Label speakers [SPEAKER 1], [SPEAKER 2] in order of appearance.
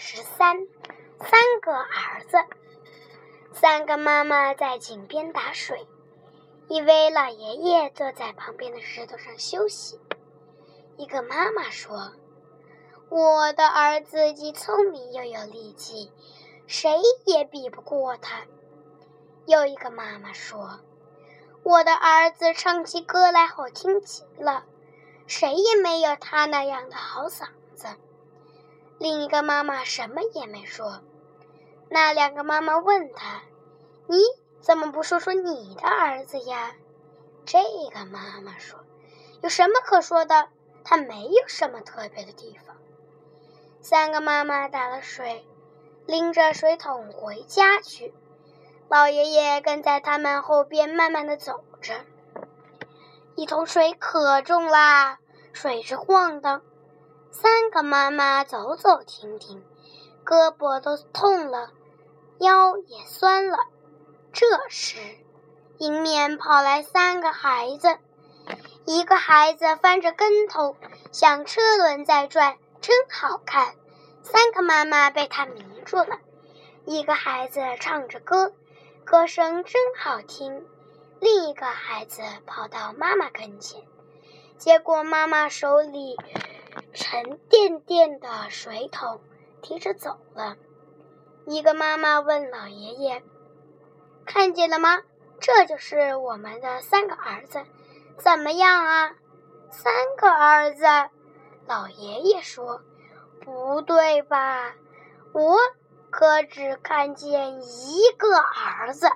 [SPEAKER 1] 十三，三个儿子。三个妈妈在井边打水，一位老爷爷坐在旁边的石头上休息。一个妈妈说：“我的儿子既聪明又有力气，谁也比不过他。”又一个妈妈说：“我的儿子唱起歌来好听极了，谁也没有他那样的好嗓子。”另一个妈妈什么也没说。那两个妈妈问他：“你怎么不说说你的儿子呀？”这个妈妈说：“有什么可说的？他没有什么特别的地方。”三个妈妈打了水，拎着水桶回家去。老爷爷跟在他们后边，慢慢的走着。一桶水可重啦，水是晃的。三个妈妈走走停停，胳膊都痛了，腰也酸了。这时，迎面跑来三个孩子，一个孩子翻着跟头，像车轮在转，真好看。三个妈妈被他迷住了。一个孩子唱着歌，歌声真好听。另一个孩子跑到妈妈跟前，接过妈妈手里。沉甸甸的水桶提着走了。一个妈妈问老爷爷：“看见了吗？这就是我们的三个儿子，怎么样啊？”三个儿子，老爷爷说：“不对吧？我可只看见一个儿子。”